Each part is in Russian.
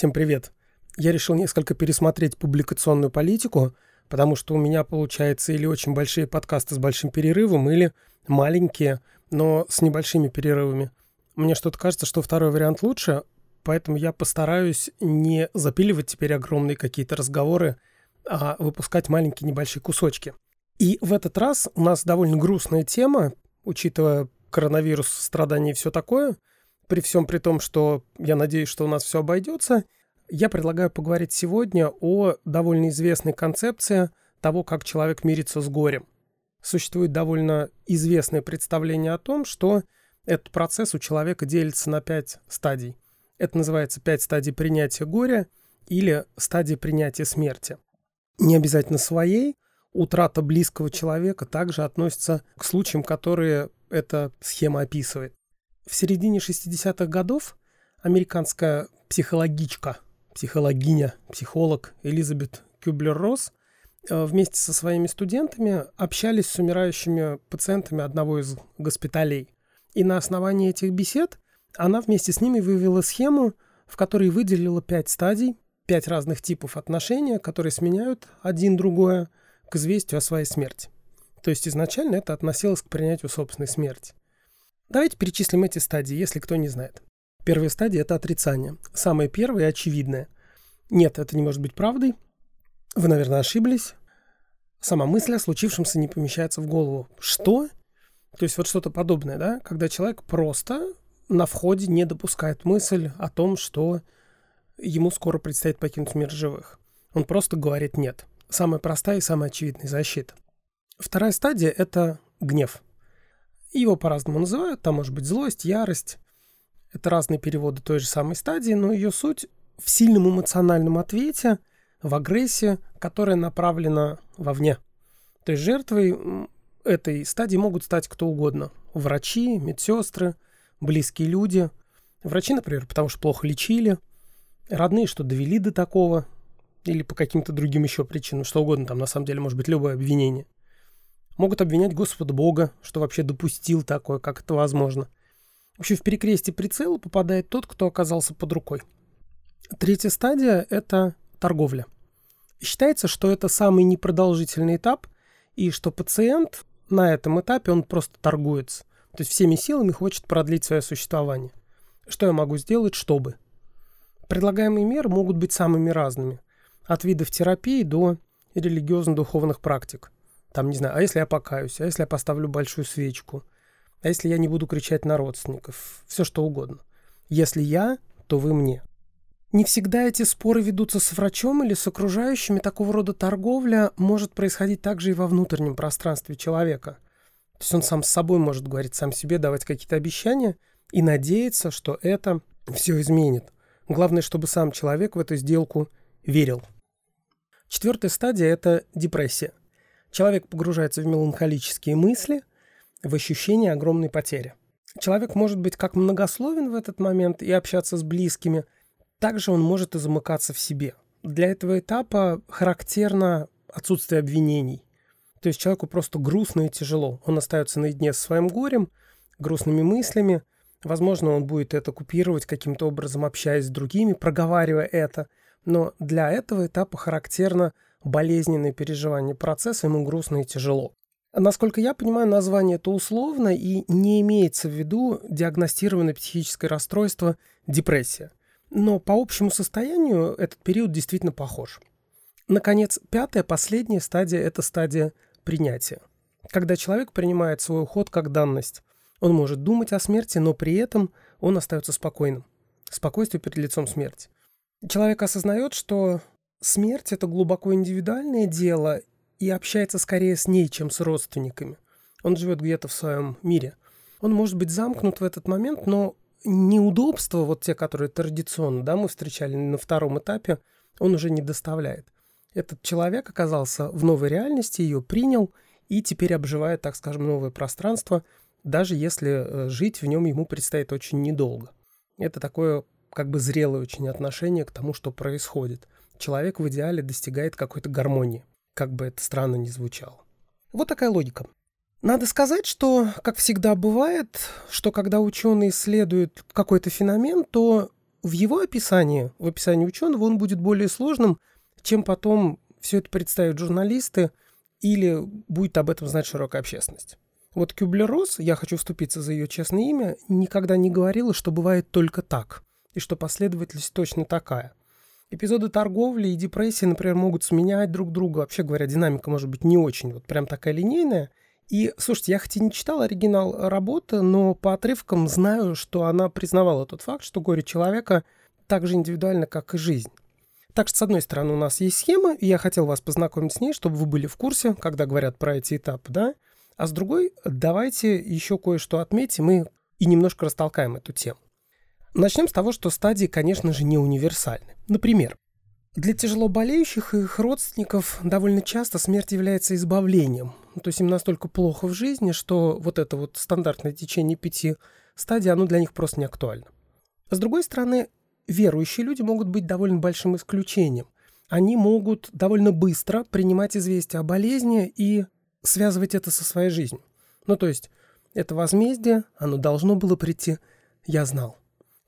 Всем привет. Я решил несколько пересмотреть публикационную политику, потому что у меня получается или очень большие подкасты с большим перерывом, или маленькие, но с небольшими перерывами. Мне что-то кажется, что второй вариант лучше, поэтому я постараюсь не запиливать теперь огромные какие-то разговоры, а выпускать маленькие небольшие кусочки. И в этот раз у нас довольно грустная тема, учитывая коронавирус, страдания и все такое – при всем при том, что я надеюсь, что у нас все обойдется, я предлагаю поговорить сегодня о довольно известной концепции того, как человек мирится с горем. Существует довольно известное представление о том, что этот процесс у человека делится на пять стадий. Это называется пять стадий принятия горя или стадии принятия смерти. Не обязательно своей, утрата близкого человека также относится к случаям, которые эта схема описывает. В середине 60-х годов американская психологичка, психологиня, психолог Элизабет Кюблер-Росс э, вместе со своими студентами общались с умирающими пациентами одного из госпиталей. И на основании этих бесед она вместе с ними вывела схему, в которой выделила пять стадий, пять разных типов отношения, которые сменяют один другое к известию о своей смерти. То есть изначально это относилось к принятию собственной смерти. Давайте перечислим эти стадии, если кто не знает. Первая стадия – это отрицание. Самая первая и очевидная. Нет, это не может быть правдой. Вы, наверное, ошиблись. Сама мысль о случившемся не помещается в голову. Что? То есть вот что-то подобное, да? Когда человек просто на входе не допускает мысль о том, что ему скоро предстоит покинуть мир живых. Он просто говорит «нет». Самая простая и самая очевидная защита. Вторая стадия – это гнев – его по-разному называют, там может быть злость, ярость. Это разные переводы той же самой стадии, но ее суть в сильном эмоциональном ответе, в агрессии, которая направлена вовне. То есть жертвой этой стадии могут стать кто угодно. Врачи, медсестры, близкие люди. Врачи, например, потому что плохо лечили. Родные, что довели до такого. Или по каким-то другим еще причинам. Что угодно там, на самом деле, может быть любое обвинение. Могут обвинять Господа Бога, что вообще допустил такое, как это возможно. Вообще в перекрестие прицела попадает тот, кто оказался под рукой. Третья стадия – это торговля. Считается, что это самый непродолжительный этап, и что пациент на этом этапе, он просто торгуется. То есть всеми силами хочет продлить свое существование. Что я могу сделать, чтобы? Предлагаемые меры могут быть самыми разными. От видов терапии до религиозно-духовных практик – там, не знаю, а если я покаюсь, а если я поставлю большую свечку, а если я не буду кричать на родственников, все что угодно. Если я, то вы мне. Не всегда эти споры ведутся с врачом или с окружающими. Такого рода торговля может происходить также и во внутреннем пространстве человека. То есть он сам с собой может говорить сам себе, давать какие-то обещания и надеяться, что это все изменит. Главное, чтобы сам человек в эту сделку верил. Четвертая стадия – это депрессия. Человек погружается в меланхолические мысли, в ощущение огромной потери. Человек может быть как многословен в этот момент и общаться с близкими, также он может и замыкаться в себе. Для этого этапа характерно отсутствие обвинений. То есть человеку просто грустно и тяжело. Он остается наедине со своим горем, грустными мыслями. Возможно, он будет это купировать каким-то образом, общаясь с другими, проговаривая это. Но для этого этапа характерно – болезненные переживания процесса, ему грустно и тяжело. Насколько я понимаю, название это условно и не имеется в виду диагностированное психическое расстройство депрессия. Но по общему состоянию этот период действительно похож. Наконец, пятая, последняя стадия – это стадия принятия. Когда человек принимает свой уход как данность. Он может думать о смерти, но при этом он остается спокойным. Спокойствие перед лицом смерти. Человек осознает, что Смерть – это глубоко индивидуальное дело и общается скорее с ней, чем с родственниками. Он живет где-то в своем мире. Он может быть замкнут в этот момент, но неудобства, вот те, которые традиционно да, мы встречали на втором этапе, он уже не доставляет. Этот человек оказался в новой реальности, ее принял и теперь обживает, так скажем, новое пространство, даже если э, жить в нем ему предстоит очень недолго. Это такое как бы зрелое очень отношение к тому, что происходит – человек в идеале достигает какой-то гармонии, как бы это странно ни звучало. Вот такая логика. Надо сказать, что, как всегда бывает, что когда ученые исследуют какой-то феномен, то в его описании, в описании ученого, он будет более сложным, чем потом все это представят журналисты или будет об этом знать широкая общественность. Вот Кюблер-Росс, я хочу вступиться за ее честное имя, никогда не говорила, что бывает только так, и что последовательность точно такая. Эпизоды торговли и депрессии, например, могут сменять друг друга. Вообще говоря, динамика может быть не очень вот прям такая линейная. И, слушайте, я хоть и не читал оригинал работы, но по отрывкам знаю, что она признавала тот факт, что горе человека так же индивидуально, как и жизнь. Так что, с одной стороны, у нас есть схема, и я хотел вас познакомить с ней, чтобы вы были в курсе, когда говорят про эти этапы, да? А с другой, давайте еще кое-что отметим и, и немножко растолкаем эту тему. Начнем с того, что стадии, конечно же, не универсальны. Например, для тяжело болеющих и их родственников довольно часто смерть является избавлением. То есть им настолько плохо в жизни, что вот это вот стандартное течение пяти стадий, оно для них просто не актуально. С другой стороны, верующие люди могут быть довольно большим исключением. Они могут довольно быстро принимать известия о болезни и связывать это со своей жизнью. Ну, то есть, это возмездие, оно должно было прийти, я знал.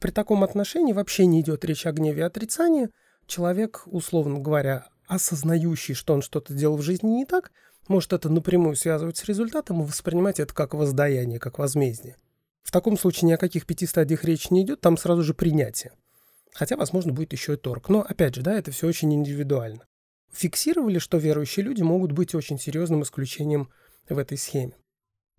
При таком отношении вообще не идет речь о гневе и отрицании. Человек, условно говоря, осознающий, что он что-то делал в жизни не так, может это напрямую связывать с результатом и воспринимать это как воздаяние, как возмездие. В таком случае ни о каких пяти стадиях речи не идет, там сразу же принятие. Хотя, возможно, будет еще и торг. Но, опять же, да, это все очень индивидуально. Фиксировали, что верующие люди могут быть очень серьезным исключением в этой схеме.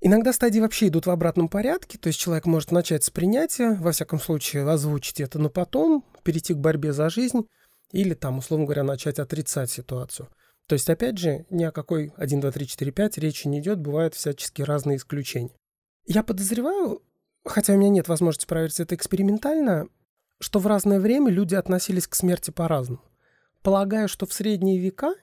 Иногда стадии вообще идут в обратном порядке, то есть человек может начать с принятия, во всяком случае озвучить это, но потом перейти к борьбе за жизнь или там, условно говоря, начать отрицать ситуацию. То есть, опять же, ни о какой 1, 2, 3, 4, 5 речи не идет, бывают всяческие разные исключения. Я подозреваю, хотя у меня нет возможности проверить это экспериментально, что в разное время люди относились к смерти по-разному. Полагаю, что в средние века,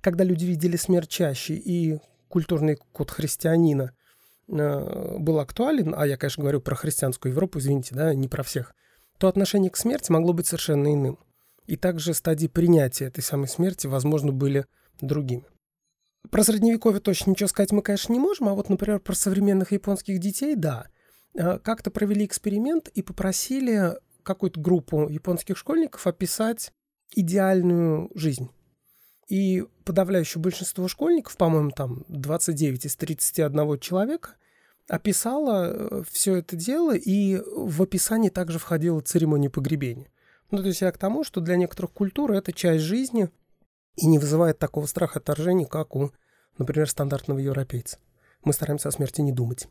когда люди видели смерть чаще и культурный код христианина – был актуален, а я, конечно, говорю про христианскую Европу, извините, да, не про всех, то отношение к смерти могло быть совершенно иным. И также стадии принятия этой самой смерти, возможно, были другими. Про средневековье точно ничего сказать мы, конечно, не можем, а вот, например, про современных японских детей, да. Э, как-то провели эксперимент и попросили какую-то группу японских школьников описать идеальную жизнь. И подавляющее большинство школьников, по-моему, там 29 из 31 человека, описала э, все это дело, и в описании также входила церемония погребения. Ну, то есть я к тому, что для некоторых культур это часть жизни и не вызывает такого страха отторжения, как у, например, стандартного европейца. Мы стараемся о смерти не думать.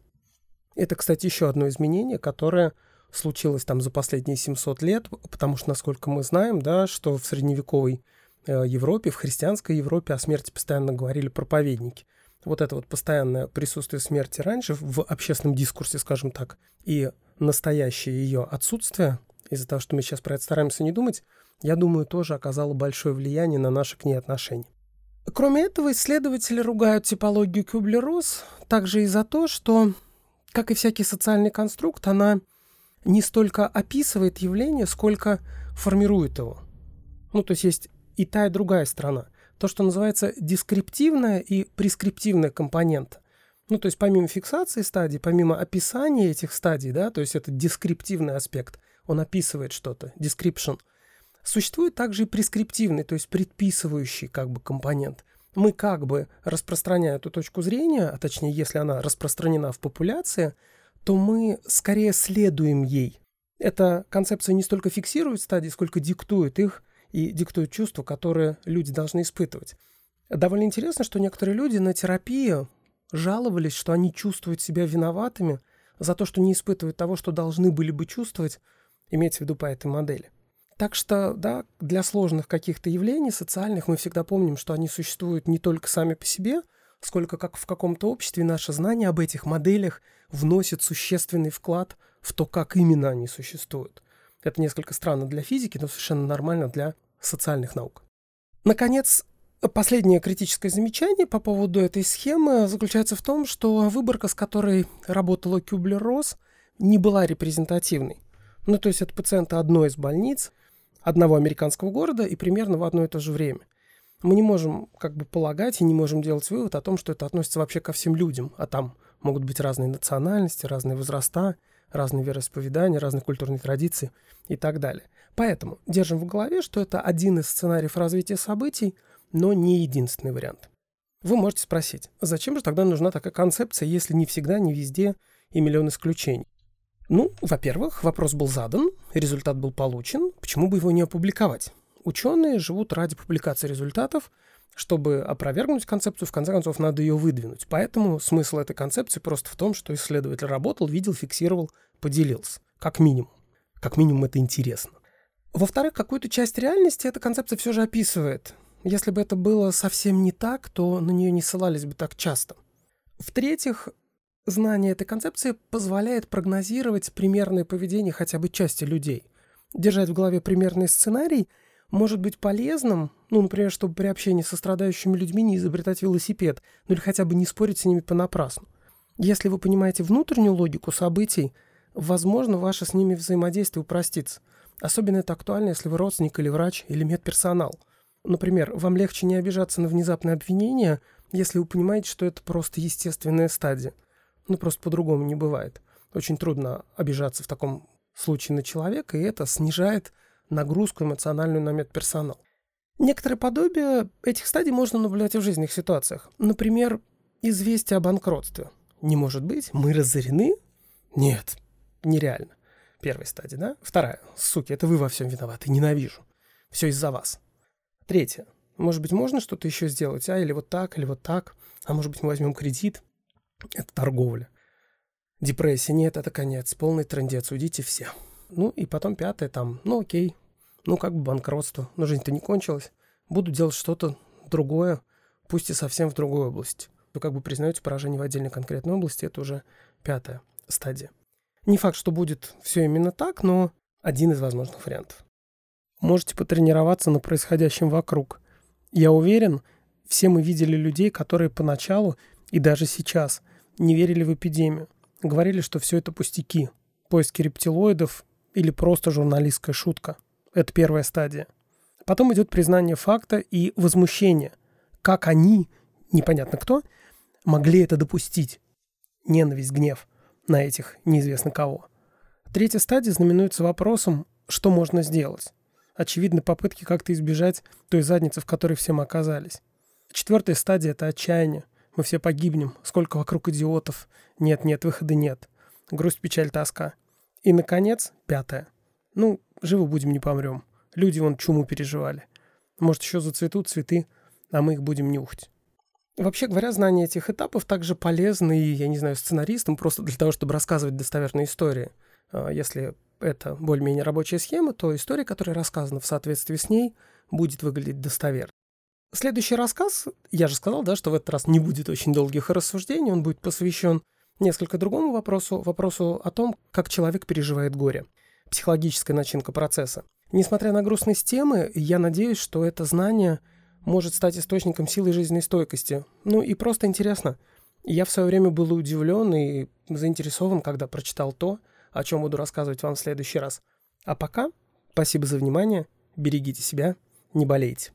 Это, кстати, еще одно изменение, которое случилось там за последние 700 лет, потому что, насколько мы знаем, да, что в средневековой Европе, в христианской Европе о смерти постоянно говорили проповедники. Вот это вот постоянное присутствие смерти раньше в общественном дискурсе, скажем так, и настоящее ее отсутствие, из-за того, что мы сейчас про это стараемся не думать, я думаю, тоже оказало большое влияние на наши к ней отношения. Кроме этого, исследователи ругают типологию Кюблер-Росс также и за то, что, как и всякий социальный конструкт, она не столько описывает явление, сколько формирует его. Ну, то есть есть и та, и другая сторона. То, что называется дескриптивная и прескриптивная компонента. Ну, то есть помимо фиксации стадий, помимо описания этих стадий, да, то есть это дескриптивный аспект, он описывает что-то, description, существует также и прескриптивный, то есть предписывающий как бы компонент. Мы как бы, распространяя эту точку зрения, а точнее, если она распространена в популяции, то мы скорее следуем ей. Эта концепция не столько фиксирует стадии, сколько диктует их, и диктуют чувства, которые люди должны испытывать. Довольно интересно, что некоторые люди на терапии жаловались, что они чувствуют себя виноватыми за то, что не испытывают того, что должны были бы чувствовать, имеется в виду по этой модели. Так что, да, для сложных каких-то явлений социальных мы всегда помним, что они существуют не только сами по себе, сколько как в каком-то обществе наше знание об этих моделях вносит существенный вклад в то, как именно они существуют. Это несколько странно для физики, но совершенно нормально для социальных наук. Наконец, последнее критическое замечание по поводу этой схемы заключается в том, что выборка, с которой работала Кюблер-Росс, не была репрезентативной. Ну, то есть это пациенты одной из больниц, одного американского города и примерно в одно и то же время. Мы не можем как бы полагать и не можем делать вывод о том, что это относится вообще ко всем людям, а там могут быть разные национальности, разные возраста, разные вероисповедания, разные культурные традиции и так далее. Поэтому держим в голове, что это один из сценариев развития событий, но не единственный вариант. Вы можете спросить, зачем же тогда нужна такая концепция, если не всегда, не везде и миллион исключений? Ну, во-первых, вопрос был задан, результат был получен, почему бы его не опубликовать? Ученые живут ради публикации результатов, чтобы опровергнуть концепцию, в конце концов, надо ее выдвинуть. Поэтому смысл этой концепции просто в том, что исследователь работал, видел, фиксировал, поделился. Как минимум. Как минимум это интересно. Во-вторых, какую-то часть реальности эта концепция все же описывает. Если бы это было совсем не так, то на нее не ссылались бы так часто. В-третьих, знание этой концепции позволяет прогнозировать примерное поведение хотя бы части людей. Держать в голове примерный сценарий может быть полезным, ну, например, чтобы при общении со страдающими людьми не изобретать велосипед, ну или хотя бы не спорить с ними понапрасну. Если вы понимаете внутреннюю логику событий, возможно, ваше с ними взаимодействие упростится. Особенно это актуально, если вы родственник или врач или медперсонал – Например, вам легче не обижаться на внезапное обвинение, если вы понимаете, что это просто естественная стадия. Ну, просто по-другому не бывает. Очень трудно обижаться в таком случае на человека, и это снижает нагрузку эмоциональную на медперсонал. Некоторые подобия этих стадий можно наблюдать в жизненных ситуациях. Например, известие о банкротстве. Не может быть, мы разорены? Нет, нереально. Первая стадия, да? Вторая. Суки, это вы во всем виноваты. Ненавижу. Все из-за вас. Третье. Может быть, можно что-то еще сделать, а? Или вот так, или вот так. А может быть, мы возьмем кредит. Это торговля. Депрессия. Нет, это конец. Полный трендец. Уйдите все. Ну, и потом пятое там. Ну, окей. Ну, как бы банкротство. Но жизнь-то не кончилась. Буду делать что-то другое, пусть и совсем в другой области. Вы как бы признаете поражение в отдельной конкретной области. Это уже пятая стадия. Не факт, что будет все именно так, но один из возможных вариантов можете потренироваться на происходящем вокруг. Я уверен, все мы видели людей, которые поначалу и даже сейчас не верили в эпидемию. Говорили, что все это пустяки, поиски рептилоидов или просто журналистская шутка. Это первая стадия. Потом идет признание факта и возмущение. Как они, непонятно кто, могли это допустить? Ненависть, гнев на этих неизвестно кого. Третья стадия знаменуется вопросом, что можно сделать очевидны попытки как-то избежать той задницы, в которой все мы оказались. Четвертая стадия – это отчаяние. Мы все погибнем. Сколько вокруг идиотов. Нет, нет, выхода нет. Грусть, печаль, тоска. И, наконец, пятая. Ну, живы будем, не помрем. Люди вон чуму переживали. Может, еще зацветут цветы, а мы их будем нюхать. Вообще говоря, знание этих этапов также полезно и, я не знаю, сценаристам просто для того, чтобы рассказывать достоверные истории. А, если это более-менее рабочая схема, то история, которая рассказана в соответствии с ней, будет выглядеть достоверно. Следующий рассказ, я же сказал, да, что в этот раз не будет очень долгих рассуждений, он будет посвящен несколько другому вопросу, вопросу о том, как человек переживает горе, психологическая начинка процесса. Несмотря на грустность темы, я надеюсь, что это знание может стать источником силы жизненной стойкости. Ну и просто интересно. Я в свое время был удивлен и заинтересован, когда прочитал то, о чем буду рассказывать вам в следующий раз. А пока, спасибо за внимание, берегите себя, не болейте.